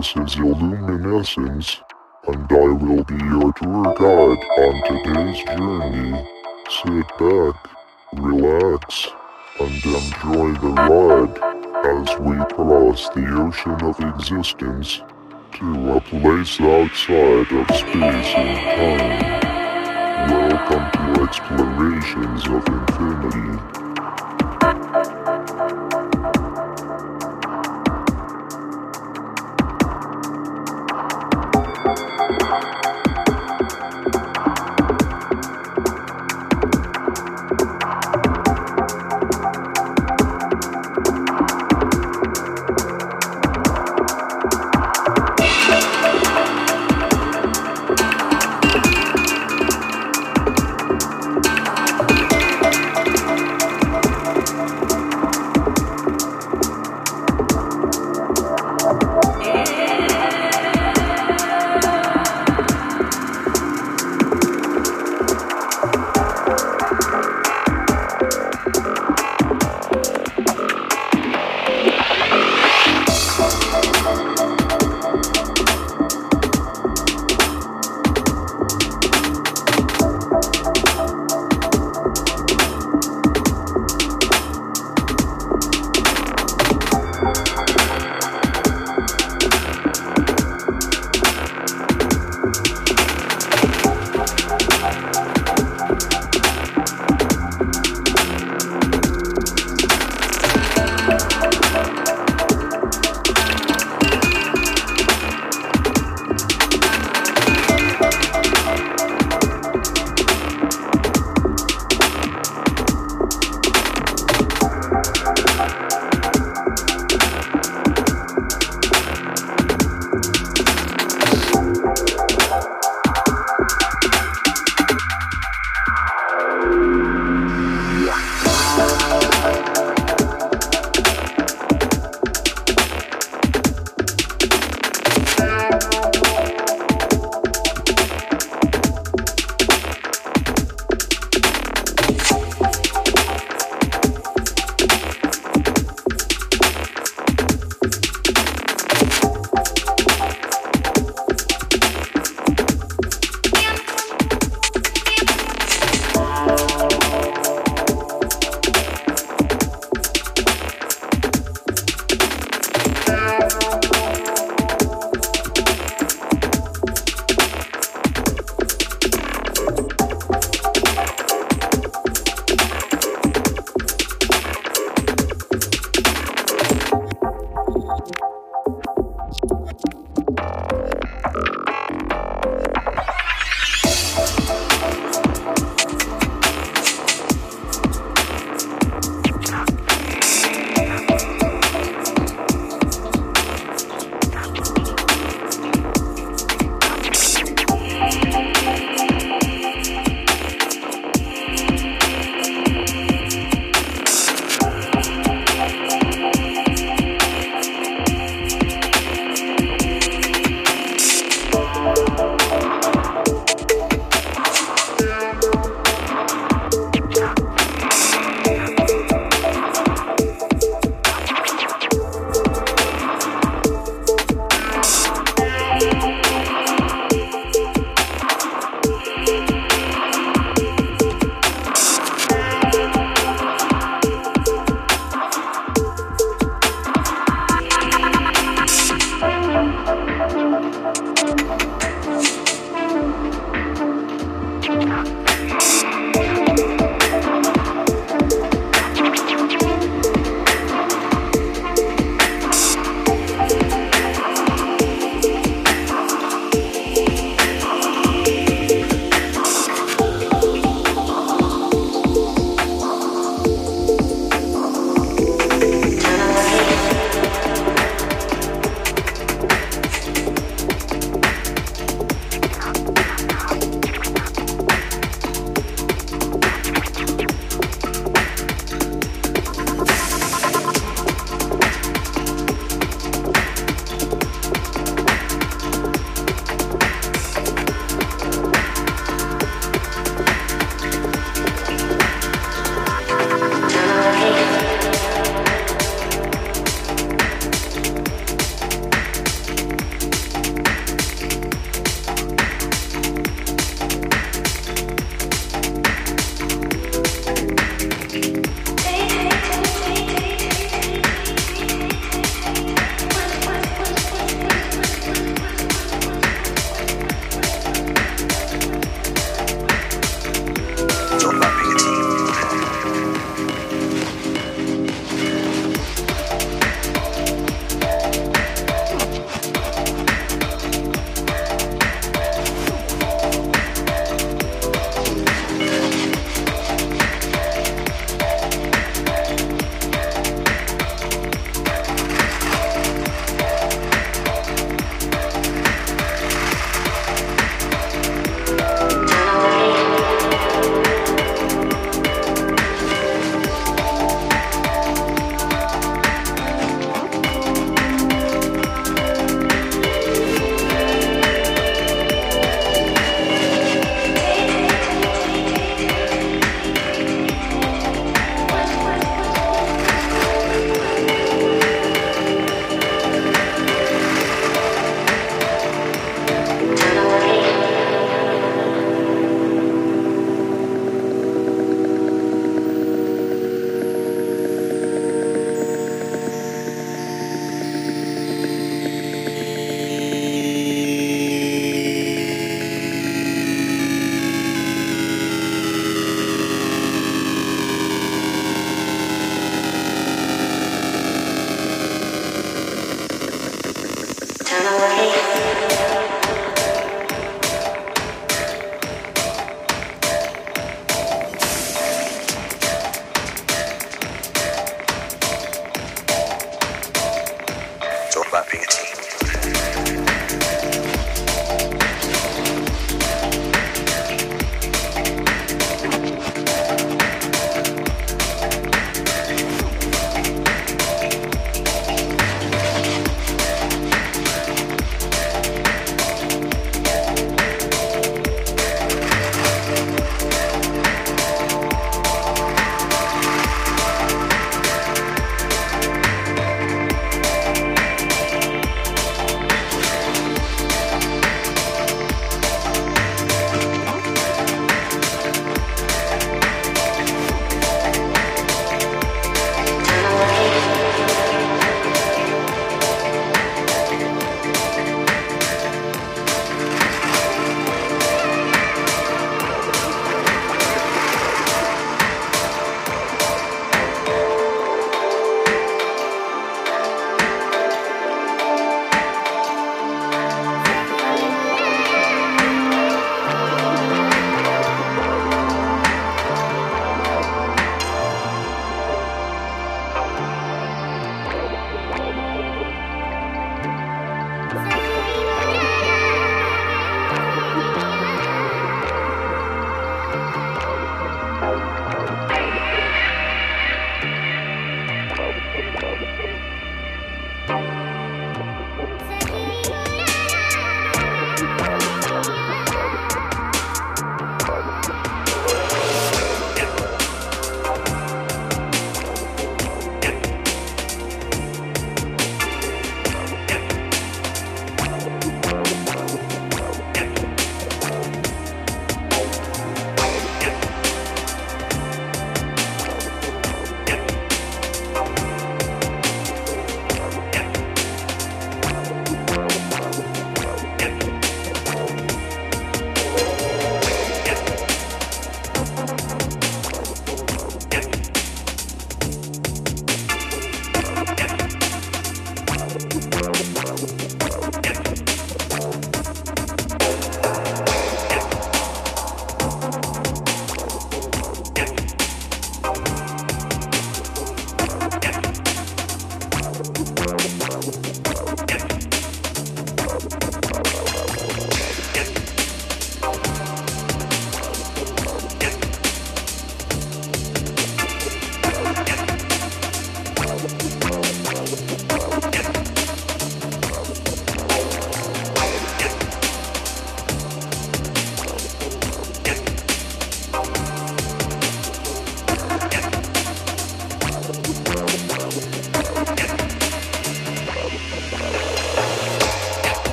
This is Illuminessence, and I will be your tour guide on today's journey. Sit back, relax, and enjoy the ride as we cross the ocean of existence to a place outside of space and time. Welcome to Explorations of Infinity.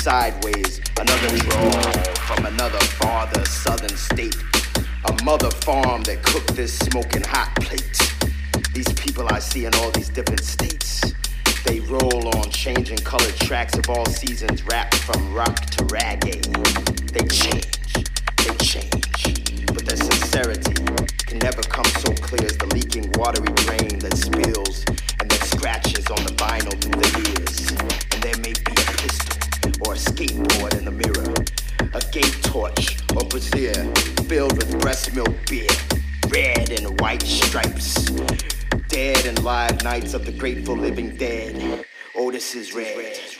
sideways. nights of the grateful living dead. Oh, Otis is red.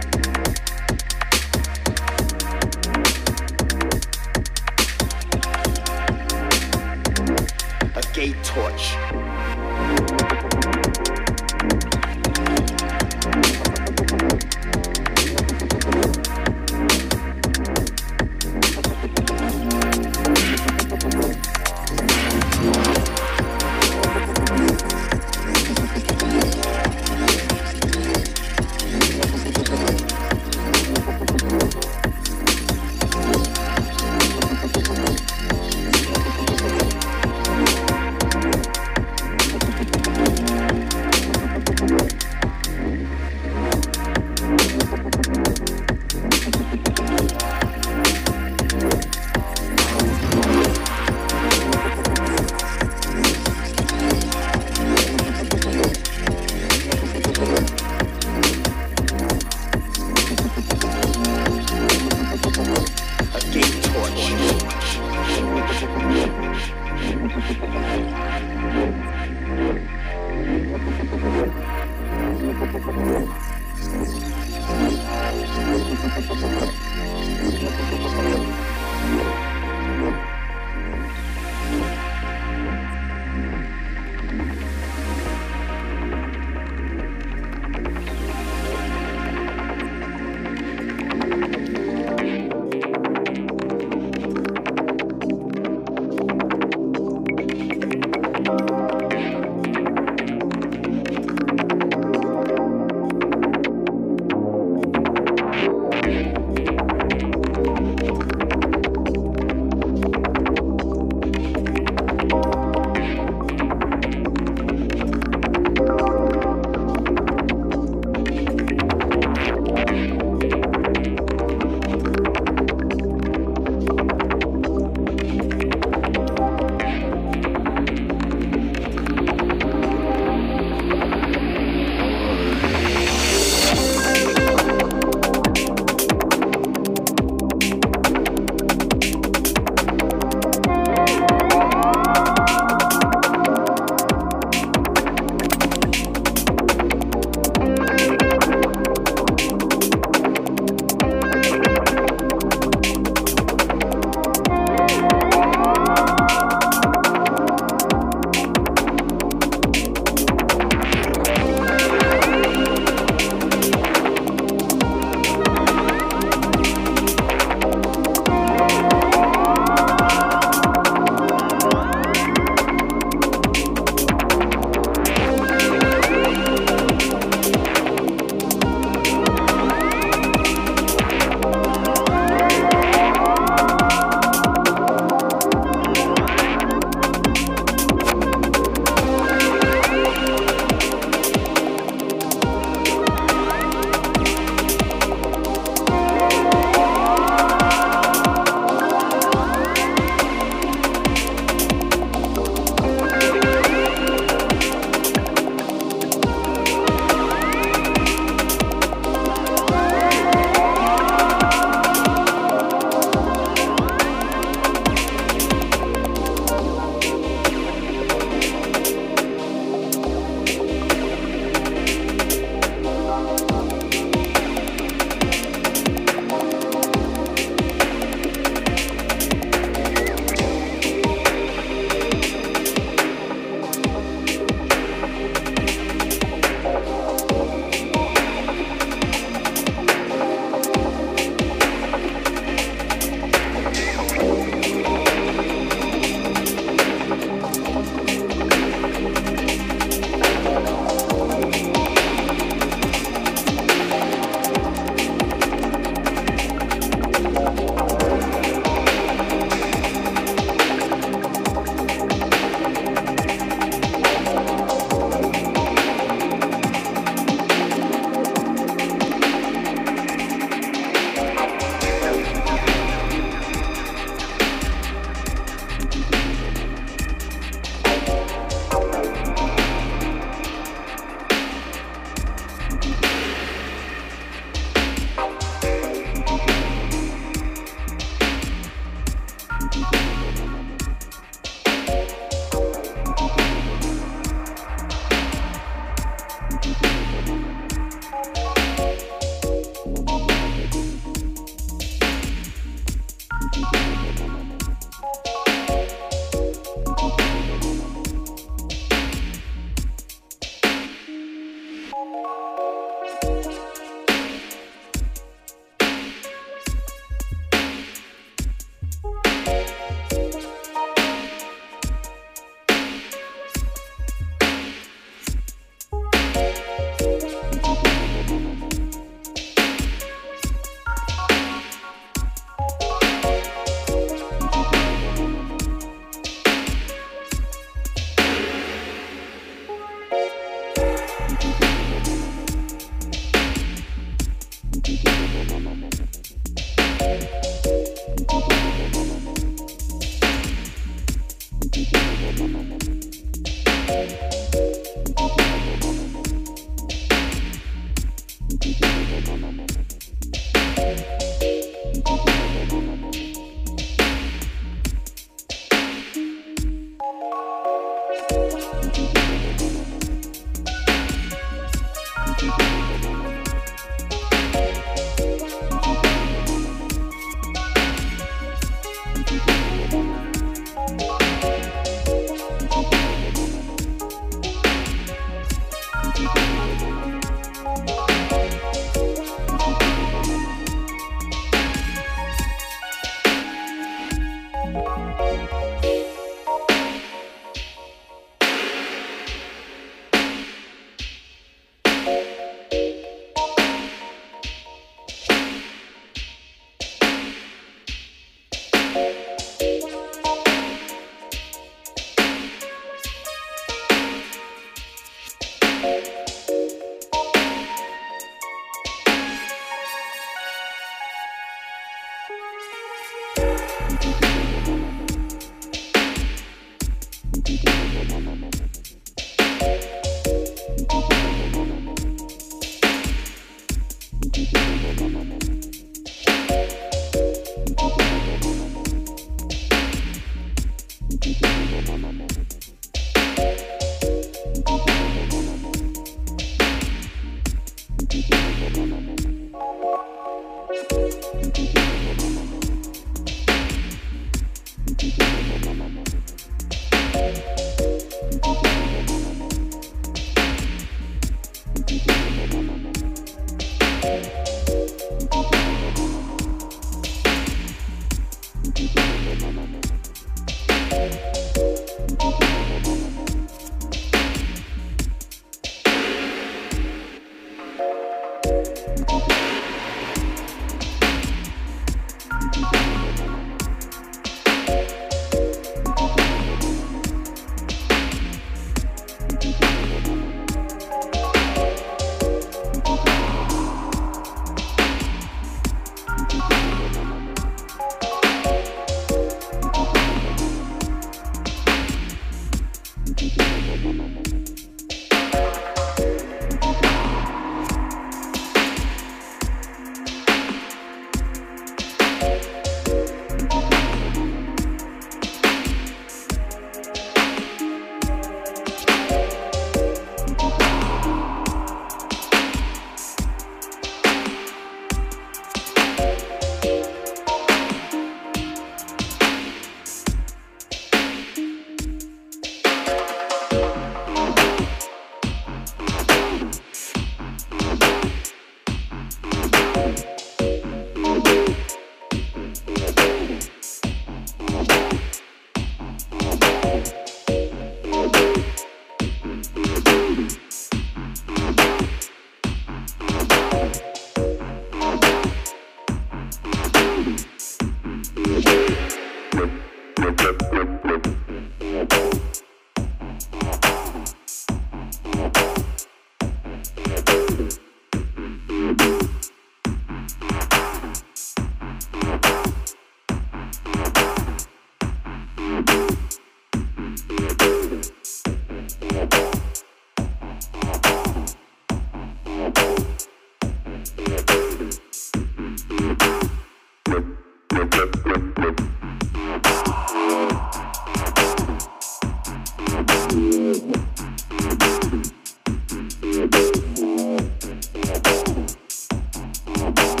Thank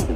you.